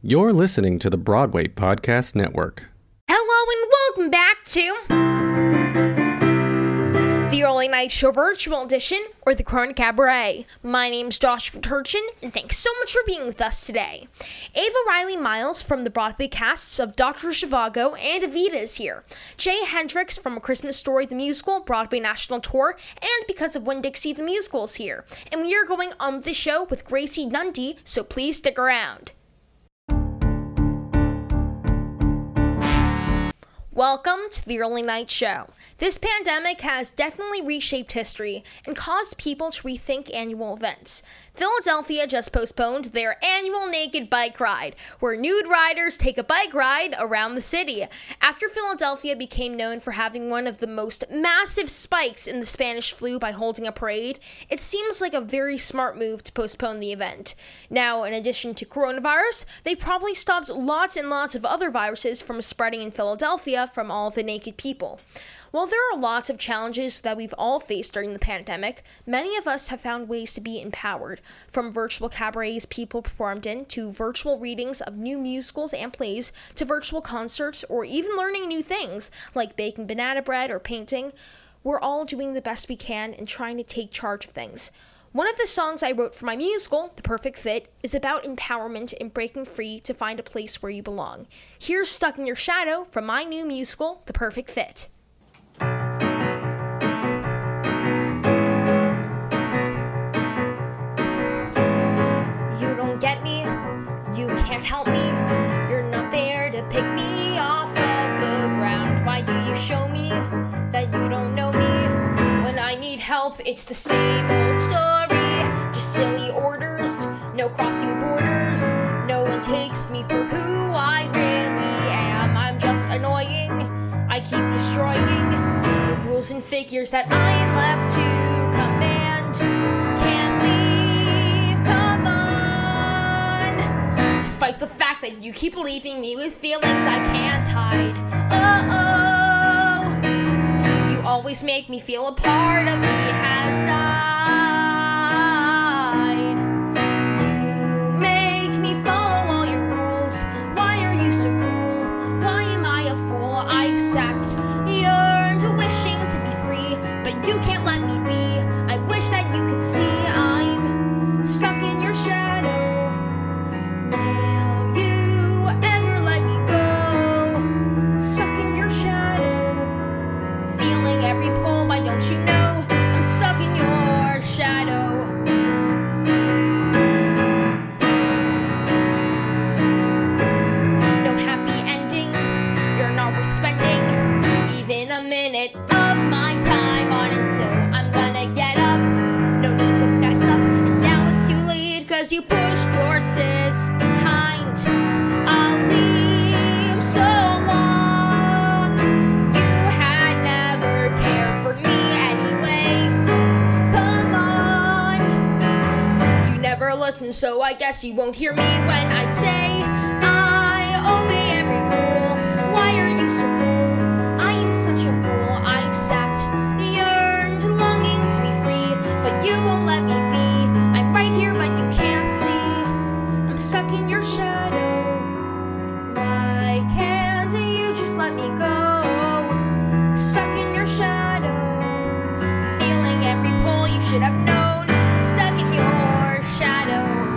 You're listening to the Broadway Podcast Network. Hello and welcome back to the Early Night Show Virtual Edition or the Corona Cabaret. My name's Joshua Turchin, and thanks so much for being with us today. Ava Riley Miles from the Broadway casts of Dr. Zhivago and Evita is here. Jay Hendrix from A Christmas Story the Musical, Broadway National Tour, and Because of Winn-Dixie the Musical is here. And we are going on the show with Gracie Dundee, so please stick around. Welcome to the Early Night Show. This pandemic has definitely reshaped history and caused people to rethink annual events. Philadelphia just postponed their annual naked bike ride, where nude riders take a bike ride around the city. After Philadelphia became known for having one of the most massive spikes in the Spanish flu by holding a parade, it seems like a very smart move to postpone the event. Now, in addition to coronavirus, they probably stopped lots and lots of other viruses from spreading in Philadelphia from all the naked people. While there are lots of challenges that we've all faced during the pandemic, many of us have found ways to be empowered, from virtual cabarets people performed in, to virtual readings of new musicals and plays, to virtual concerts, or even learning new things like baking banana bread or painting. We're all doing the best we can and trying to take charge of things. One of the songs I wrote for my musical, The Perfect Fit, is about empowerment and breaking free to find a place where you belong. Here's Stuck in Your Shadow from my new musical, The Perfect Fit. Help me. You're not there to pick me off of the ground. Why do you show me that you don't know me? When I need help, it's the same old story. Just silly orders, no crossing borders. No one takes me for who I really am. I'm just annoying. I keep destroying the rules and figures that I am left to command. Despite the fact that you keep leaving me with feelings I can't hide. Oh, oh. You always make me feel a part of me has died. I guess you won't hear me when I say I obey every rule. Why are you so cruel? I am such a fool. I've sat, yearned, longing to be free, but you won't let me be. I'm right here, but you can't see. I'm stuck in your shadow. Why can't you just let me go? Stuck in your shadow. Feeling every pull you should have known. Stuck in your shadow.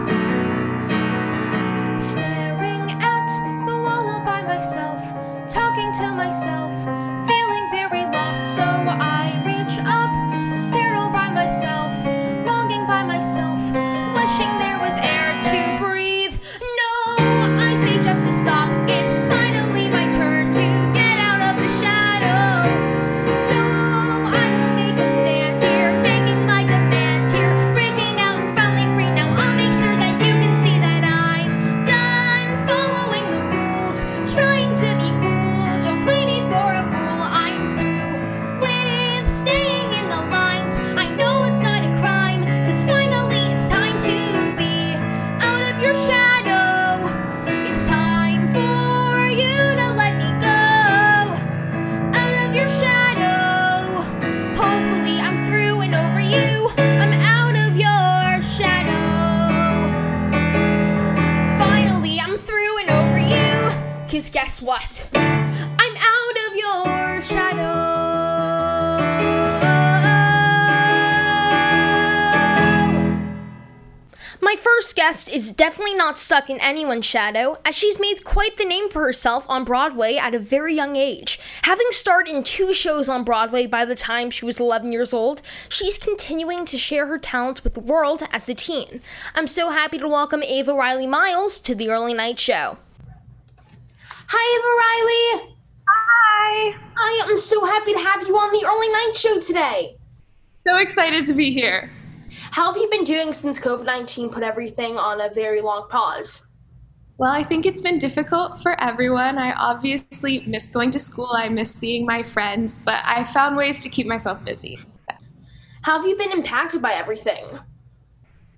What? I'm out of your shadow. My first guest is definitely not stuck in anyone's shadow, as she's made quite the name for herself on Broadway at a very young age. Having starred in two shows on Broadway by the time she was 11 years old, she's continuing to share her talents with the world as a teen. I'm so happy to welcome Ava Riley Miles to the Early Night Show. Hi, Ava Riley. Hi. I am so happy to have you on the Early Night Show today. So excited to be here. How have you been doing since COVID 19 put everything on a very long pause? Well, I think it's been difficult for everyone. I obviously miss going to school, I miss seeing my friends, but I found ways to keep myself busy. How have you been impacted by everything?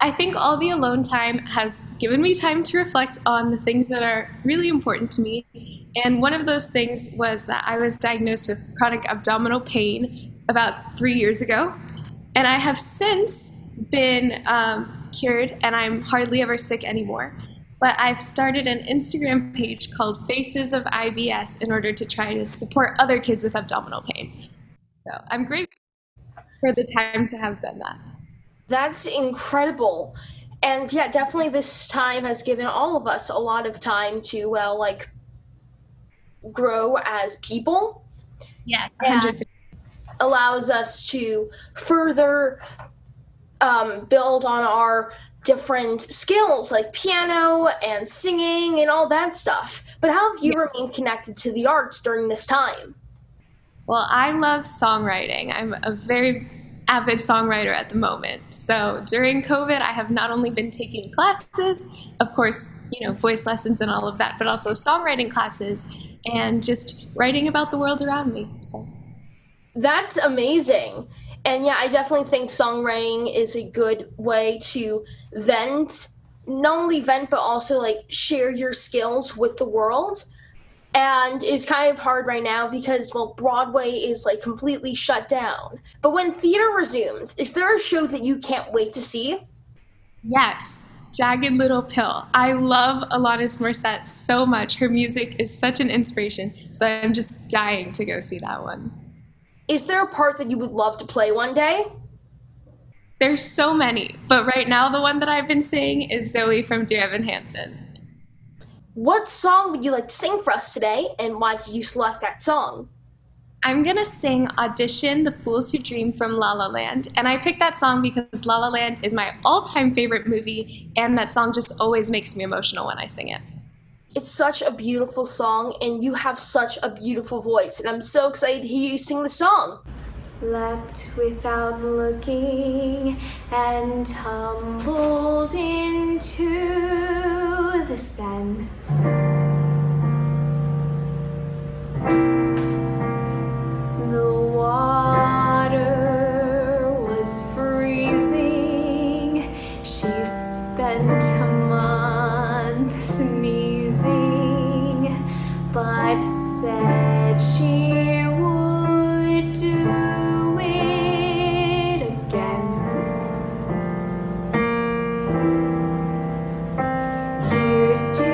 I think all the alone time has given me time to reflect on the things that are really important to me. And one of those things was that I was diagnosed with chronic abdominal pain about three years ago. And I have since been um, cured and I'm hardly ever sick anymore. But I've started an Instagram page called Faces of IBS in order to try to support other kids with abdominal pain. So I'm grateful for the time to have done that. That's incredible. And yeah, definitely this time has given all of us a lot of time to, well, like, grow as people. Yeah, And allows us to further um, build on our different skills like piano and singing and all that stuff. But how have you Yeah. remained connected to the arts during this time? Well, I love songwriting. I'm a very avid songwriter at the moment. So during COVID, I have not only been taking classes, of course, you know, voice lessons and all of that, but also songwriting classes and just writing about the world around me. So That's amazing. And yeah, I definitely think songwriting is a good way to vent, not only vent, but also like share your skills with the world. And it's kind of hard right now because, well, Broadway is like completely shut down. But when theater resumes, is there a show that you can't wait to see? yes, Jagged Little Pill. I love Alanis Morissette so much. Her music is such an inspiration. So I'm just dying to go see that one. Is there a part that you would love to play one day? There's so many, but right now the one that I've been seeing is Zoe from Dear Evan Hansen. What song would you like to sing for us today, and why did you select that song? I'm gonna sing Audition, The Fools Who Dream from La La Land. And I picked that song because La La Land is my all time favorite movie, and that song just always makes me emotional when I sing it. It's such a beautiful song, and you have such a beautiful voice, and I'm so excited to hear you sing the song. Leapt without looking and tumbled into the Seine. Here's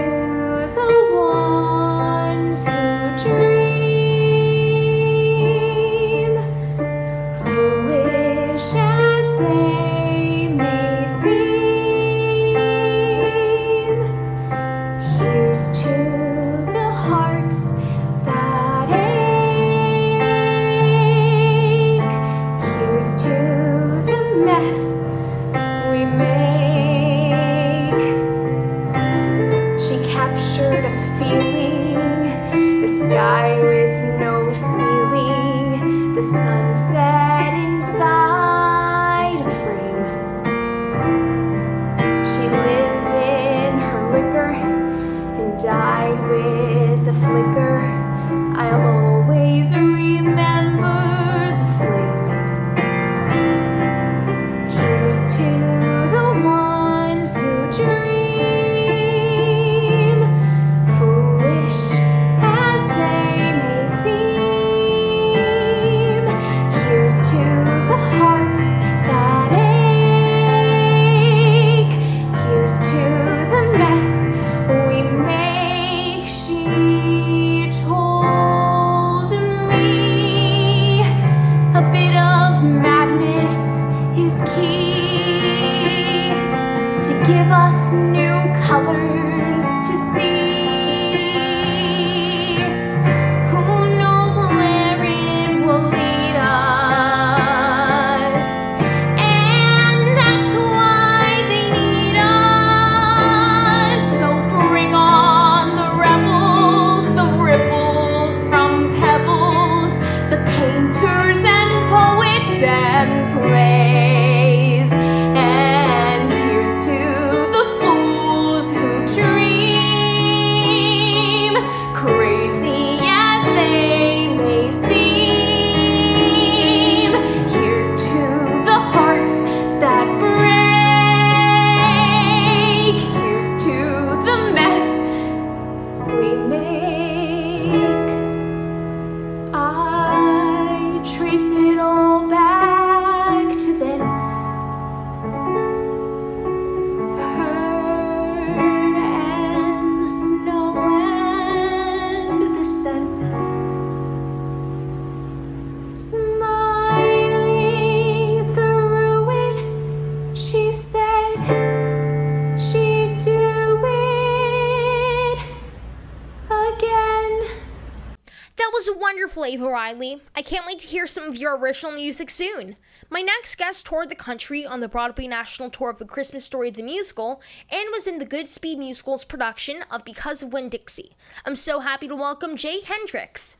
your original music soon. My next guest toured the country on the Broadway National Tour of A Christmas Story the Musical and was in the Goodspeed Musical's production of Because of Winn-Dixie. I'm so happy to welcome Jay Hendrix.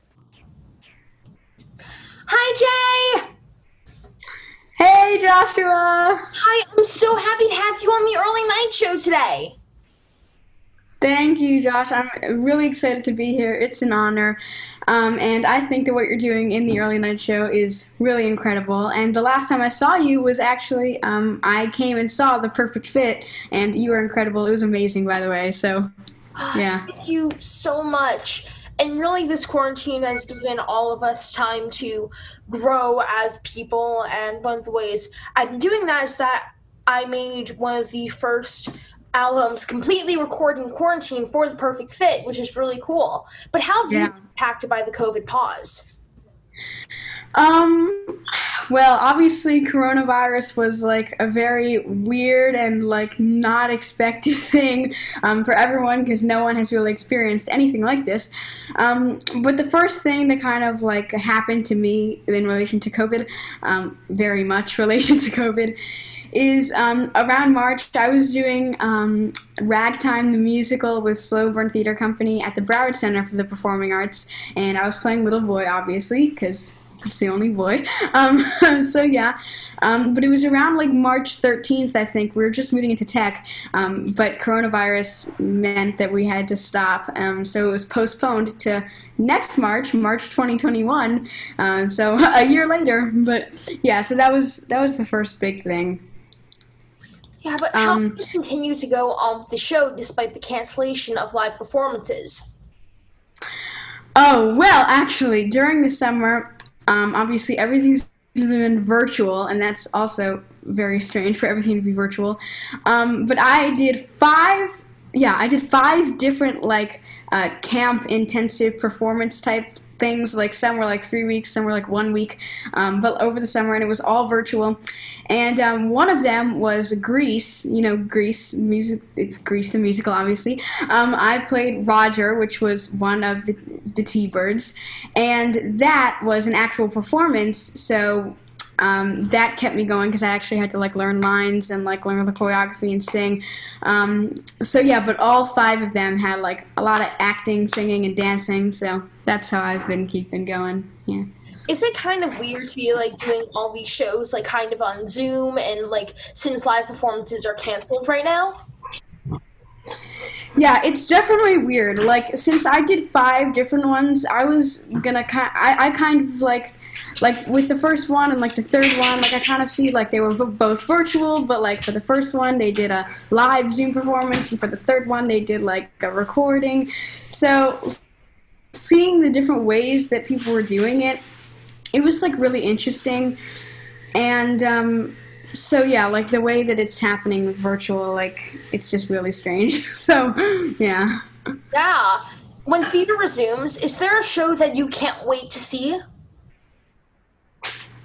Hi, Jay! Hey, Joshua! Hi, I'm so happy to have you on the early night show today. Thank you, Josh. I'm really excited to be here. It's an honor. Um, and I think that what you're doing in the early night show is really incredible. And the last time I saw you was actually, um, I came and saw The Perfect Fit, and you were incredible. It was amazing, by the way. So, yeah. Thank you so much. And really, this quarantine has given all of us time to grow as people. And one of the ways I've been doing that is that I made one of the first albums completely recorded in quarantine for the perfect fit, which is really cool. But how have Yeah. you been impacted by the COVID pause? Um, well, obviously, coronavirus was like a very weird and like not expected thing um, for everyone because no one has really experienced anything like this. Um, but the first thing that kind of like happened to me in relation to COVID, um, very much relation to COVID, is um, around March I was doing um, Ragtime the musical with Slow Burn Theater Company at the Broward Center for the Performing Arts, and I was playing Little Boy, obviously, because it's the only boy. Um, so yeah, um, but it was around like March 13th, I think. We were just moving into tech, um, but coronavirus meant that we had to stop. Um, so it was postponed to next March, March 2021. Uh, so a year later. But yeah, so that was that was the first big thing. Yeah, but how Um, did you continue to go on the show despite the cancellation of live performances? Oh, well, actually, during the summer, um, obviously everything's been virtual, and that's also very strange for everything to be virtual. Um, but I did five, yeah, I did five different, like, uh, camp intensive performance type things. Like, some were like three weeks, some were like one week, um, but over the summer, and it was all virtual. And um, one of them was Grease, you know, Grease, music, Grease the musical, obviously. Um, I played Roger, which was one of the, the T Birds, and that was an actual performance. So um, that kept me going because I actually had to like learn lines and like learn the choreography and sing. Um, so yeah, but all five of them had like a lot of acting, singing, and dancing. So that's how I've been keeping going. Yeah. Is it kind of weird to be like doing all these shows like kind of on Zoom and like since live performances are canceled right now? Yeah, it's definitely weird. Like since I did five different ones, I was gonna kind. I, I kind of like, like with the first one and like the third one, like I kind of see like they were both virtual, but like for the first one they did a live Zoom performance, and for the third one they did like a recording. So seeing the different ways that people were doing it, it was like really interesting, and um, so yeah, like the way that it's happening virtual, like it's just really strange. So yeah. Yeah. When theater resumes, is there a show that you can't wait to see?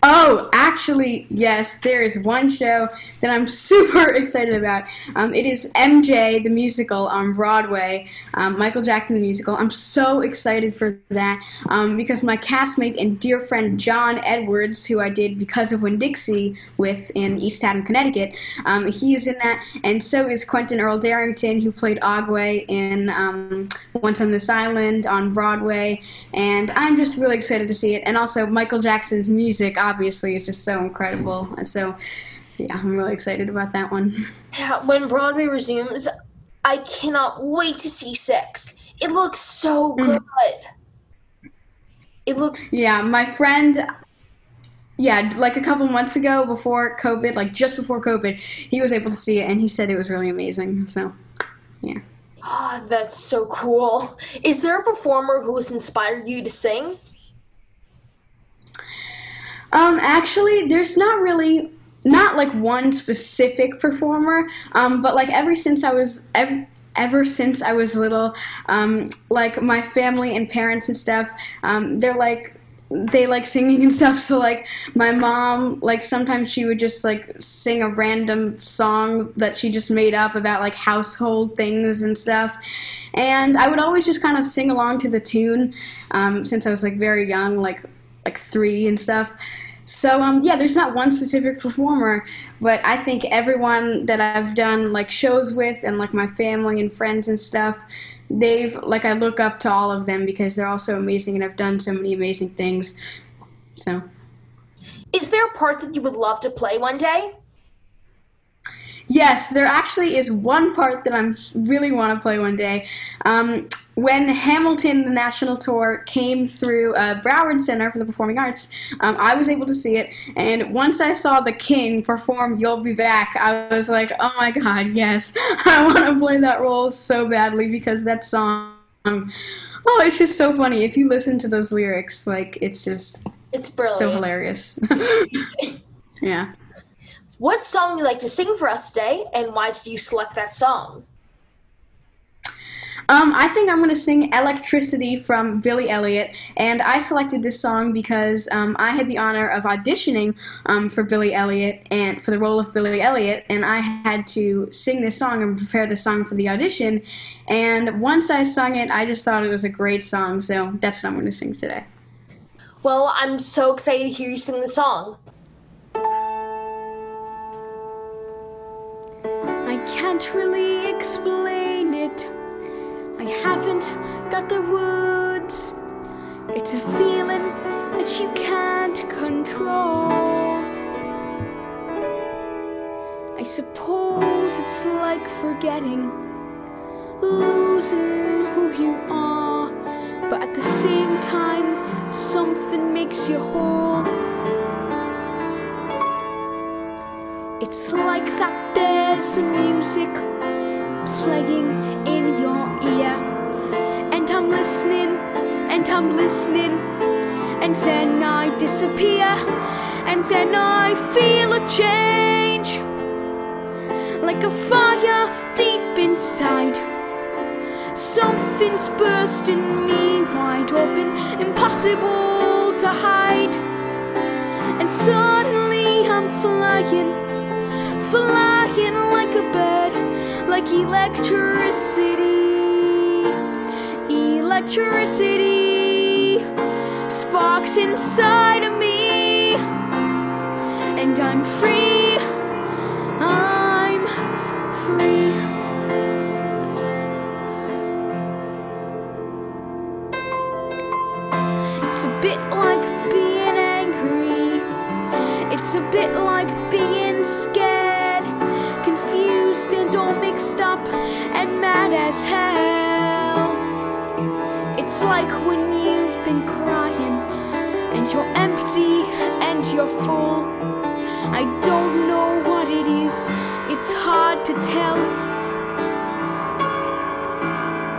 Oh, actually, yes, there is one show that I'm super excited about. Um, it is MJ, the musical on Broadway, um, Michael Jackson, the musical. I'm so excited for that um, because my castmate and dear friend John Edwards, who I did Because of Winn Dixie with in East Haddam, Connecticut, um, he is in that, and so is Quentin Earl Darrington, who played Agwe in um, Once on This Island on Broadway, and I'm just really excited to see it. And also, Michael Jackson's music, obviously, is just so incredible. And so, yeah, I'm really excited about that one. Yeah, when Broadway resumes, I cannot wait to see Six. It looks so good. It looks Yeah, my friend. Yeah, like a couple months ago, before COVID, like just before COVID, he was able to see it, and he said it was really amazing. So, yeah. ah, that's so cool. Is there a performer who has inspired you to sing? Um, actually, there's not really not like one specific performer. Um, but like ever since I was ever. Ever since I was little, um, like my family and parents and stuff, um, they're like, they like singing and stuff. So like my mom, like sometimes she would just like sing a random song that she just made up about like household things and stuff, and I would always just kind of sing along to the tune um, since I was like very young, like like three and stuff. So um, yeah, there's not one specific performer, but I think everyone that I've done like shows with and like my family and friends and stuff, they've like I look up to all of them because they're all so amazing and I've done so many amazing things. So Is there a part that you would love to play one day? Yes, there actually is one part that I really want to play one day. Um, when Hamilton, the national tour, came through uh, Broward Center for the Performing Arts, um, I was able to see it. And once I saw the King perform "You'll Be Back," I was like, "Oh my God, yes! I want to play that role so badly because that song." Oh, it's just so funny. If you listen to those lyrics, like it's just It's brilliant. so hilarious. yeah. What song would you like to sing for us today, and why did you select that song? Um, I think I'm going to sing Electricity from Billy Elliot. And I selected this song because um, I had the honor of auditioning um, for Billy Elliot and for the role of Billy Elliot. And I had to sing this song and prepare the song for the audition. And once I sung it, I just thought it was a great song. So that's what I'm going to sing today. Well, I'm so excited to hear you sing the song. Can't really explain it. I haven't got the words. It's a feeling that you can't control. I suppose it's like forgetting, losing who you are, but at the same time, something makes you whole. It's like that there's some music playing in your ear, and I'm listening, and I'm listening, and then I disappear, and then I feel a change, like a fire deep inside. Something's bursting me wide open, impossible to hide. And suddenly I'm flying, flying like a bird, like electricity. Electricity sparks inside of me, and I'm free. I'm free. It's a bit like being angry. It's a bit like as hell. It's like when you've been crying and you're empty and you're full. I don't know what it is, it's hard to tell.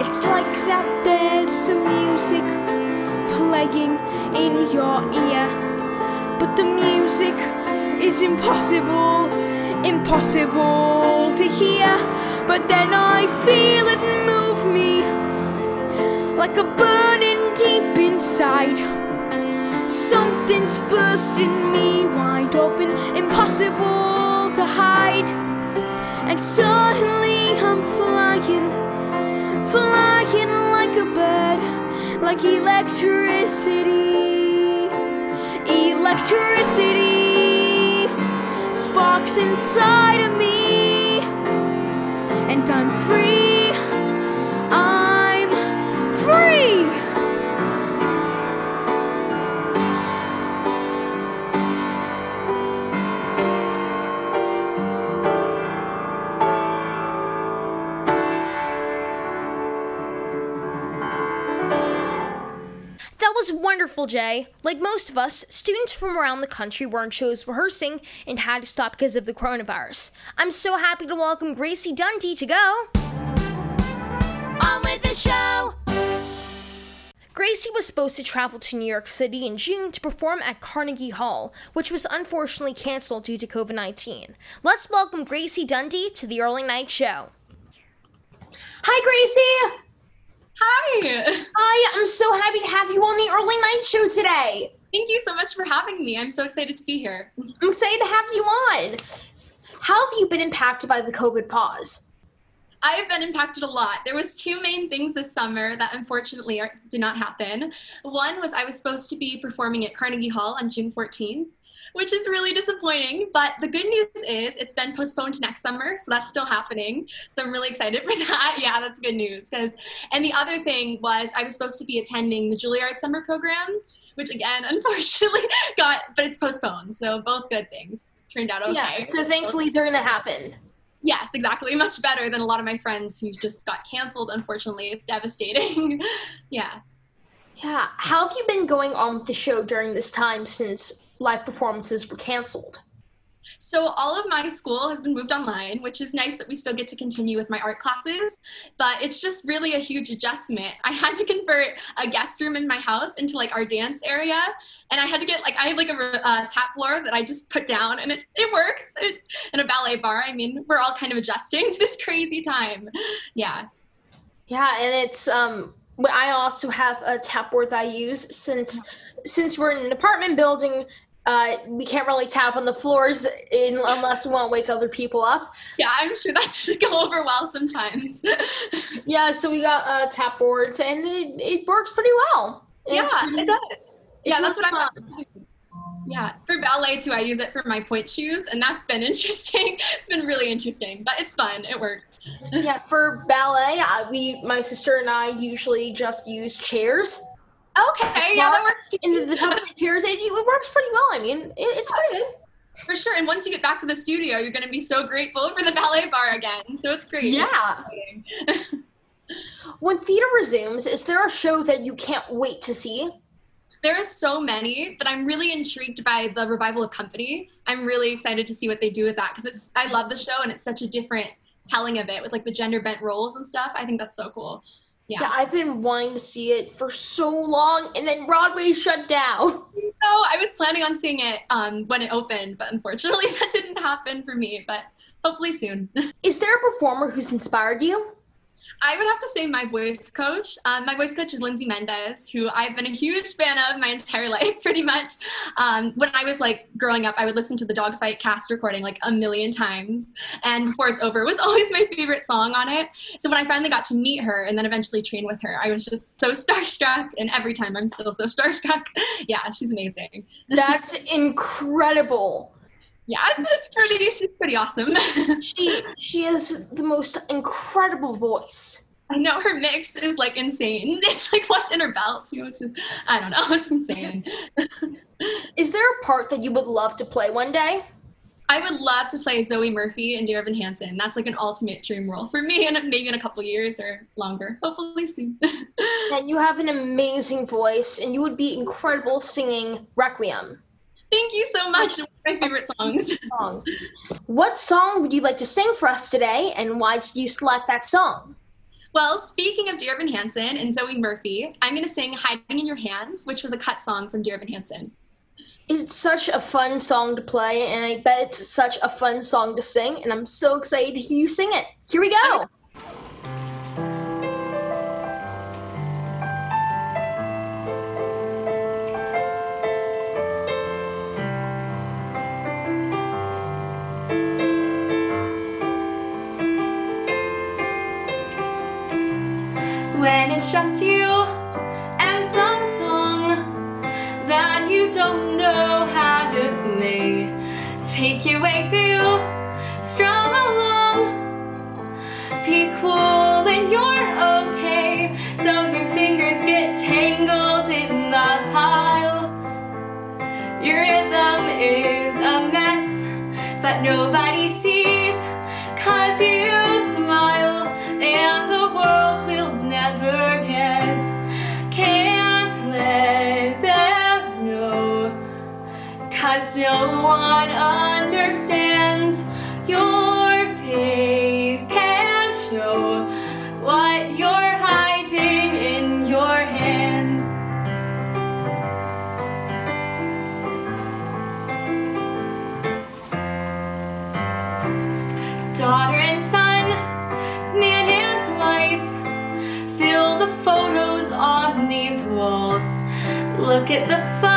It's like that there's some music playing in your ear, but the music is impossible, impossible to hear. But then I feel it move me like a burning deep inside. Something's bursting me wide open, impossible to hide. And suddenly I'm flying, flying like a bird, like electricity. Electricity sparks inside of me, and I'm free. Jay. Like most of us, students from around the country were in shows rehearsing and had to stop because of the coronavirus. I'm so happy to welcome Gracie Dundee to go. On with the show! Gracie was supposed to travel to New York City in June to perform at Carnegie Hall, which was unfortunately canceled due to COVID 19. Let's welcome Gracie Dundee to the Early Night Show. Hi, Gracie. Hi. Hi, I'm so happy to have you on the early night show today. Thank you so much for having me. I'm so excited to be here. I'm excited to have you on. How have you been impacted by the COVID pause? I have been impacted a lot. There was two main things this summer that unfortunately are, did not happen. One was I was supposed to be performing at Carnegie Hall on June 14th, which is really disappointing. But the good news is it's been postponed to next summer, so that's still happening. So I'm really excited for that. Yeah, that's good news. Because and the other thing was I was supposed to be attending the Juilliard summer program, which again, unfortunately, got but it's postponed. So both good things turned out okay. Yeah. So thankfully they're gonna happen. Yes, exactly. Much better than a lot of my friends who just got canceled. Unfortunately, it's devastating. yeah. Yeah. How have you been going on with the show during this time since live performances were canceled? So all of my school has been moved online, which is nice that we still get to continue with my art classes, but it's just really a huge adjustment. I had to convert a guest room in my house into like our dance area, and I had to get like I have like a uh, tap floor that I just put down, and it it works. It, in a ballet bar, I mean, we're all kind of adjusting to this crazy time. Yeah. Yeah, and it's um I also have a tap board that I use since since we're in an apartment building uh, we can't really tap on the floors in, unless we want to wake other people up. Yeah, I'm sure that doesn't go over well sometimes. yeah, so we got uh, tap boards, and it, it works pretty well. yeah, pretty, it does. Yeah, that's what I'm too. Yeah, for ballet too, I use it for my pointe shoes, and that's been interesting. it's been really interesting, but it's fun. It works. yeah, for ballet, uh, we, my sister and I, usually just use chairs. Okay, yeah, that works too. Into the top of the it, it works pretty well. I mean, it, it's pretty good. For sure, and once you get back to the studio, you're going to be so grateful for the ballet bar again. So it's great. Yeah. It's when theater resumes, is there a show that you can't wait to see? There are so many, but I'm really intrigued by the revival of Company. I'm really excited to see what they do with that because I love the show and it's such a different telling of it with like the gender bent roles and stuff. I think that's so cool. Yeah. yeah. I've been wanting to see it for so long, and then Broadway shut down. No, I was planning on seeing it um, when it opened, but unfortunately that didn't happen for me. But hopefully soon. Is there a performer who's inspired you? I would have to say my voice coach. Um, my voice coach is Lindsay Mendez, who I've been a huge fan of my entire life, pretty much. Um, when I was like growing up, I would listen to the Dogfight cast recording like a million times, and before it's over, it was always my favorite song on it. So when I finally got to meet her and then eventually train with her, I was just so starstruck, and every time I'm still so starstruck. yeah, she's amazing. That's incredible yeah, it's pretty. She's pretty awesome. she she has the most incredible voice. I know her mix is like insane. It's like what's in her belt too. It's just I don't know. It's insane. is there a part that you would love to play one day? I would love to play Zoe Murphy and Dear Evan Hansen. That's like an ultimate dream role for me, and maybe in a couple years or longer. Hopefully soon. and you have an amazing voice, and you would be incredible singing Requiem. Thank you so much. My favorite songs. What song would you like to sing for us today, and why did you select that song? Well, speaking of Dear Evan Hansen and Zoe Murphy, I'm going to sing Hiding in Your Hands, which was a cut song from Dear Evan Hansen. It's such a fun song to play, and I bet it's such a fun song to sing, and I'm so excited to hear you sing it. Here we go. When it's just you and some song that you don't know how to play. Fake your way through, strum along, be cool and you're okay. So your fingers get tangled in the pile. Your rhythm is a mess, but nobody No one understands your face can't show what you're hiding in your hands. Daughter and son, man and wife, fill the photos on these walls. Look at the fun,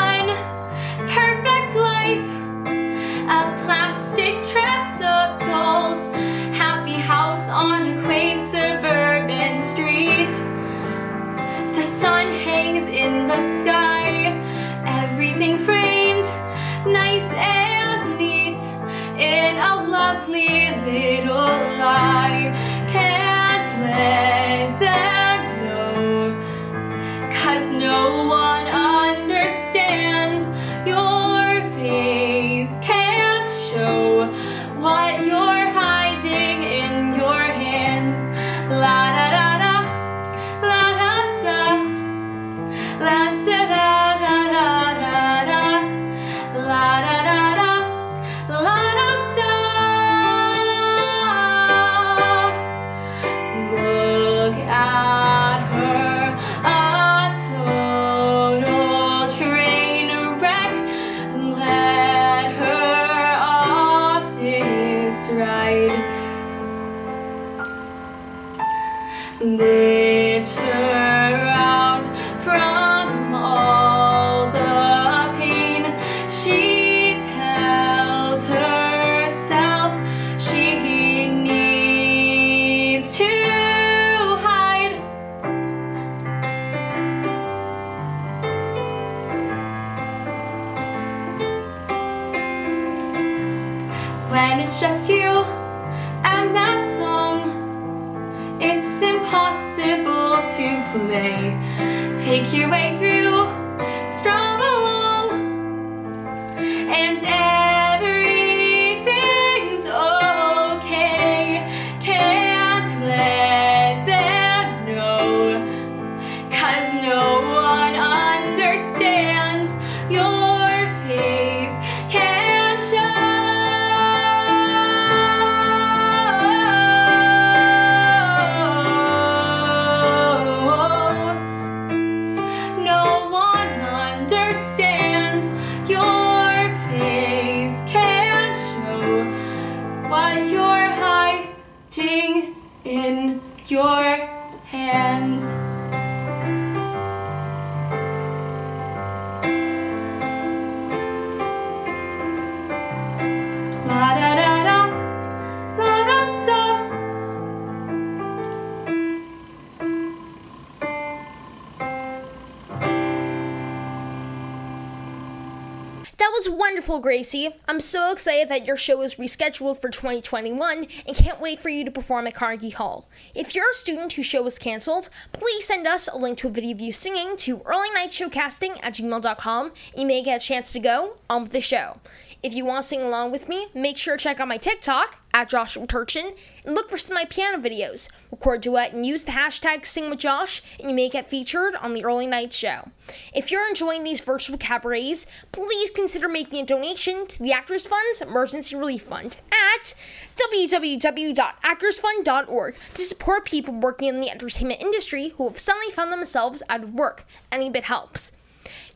wonderful, Gracie. I'm so excited that your show is rescheduled for 2021 and can't wait for you to perform at Carnegie Hall. If you're a student whose show was canceled, please send us a link to a video of you singing to earlynightshowcasting at gmail.com and you may get a chance to go on with the show. If you want to sing along with me, make sure to check out my TikTok at Joshua Turchin and look for some of my piano videos. Record duet and use the hashtag SingWithJosh and you may get featured on the Early Night Show. If you're enjoying these virtual cabarets, please consider making a donation to the Actors Fund's Emergency Relief Fund at www.actorsfund.org to support people working in the entertainment industry who have suddenly found themselves out of work. Any bit helps.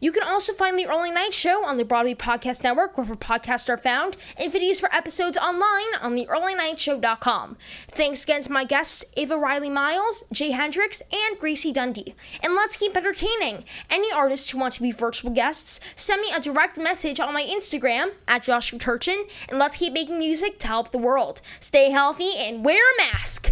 You can also find the Early Night Show on the Broadway Podcast Network, wherever podcasts are found, and videos for episodes online on the earlynightshow.com. Thanks again to my guests, Ava Riley Miles, Jay Hendrix, and Gracie Dundee. And let's keep entertaining. Any artists who want to be virtual guests, send me a direct message on my Instagram at Joshua Turchin, and let's keep making music to help the world. Stay healthy and wear a mask.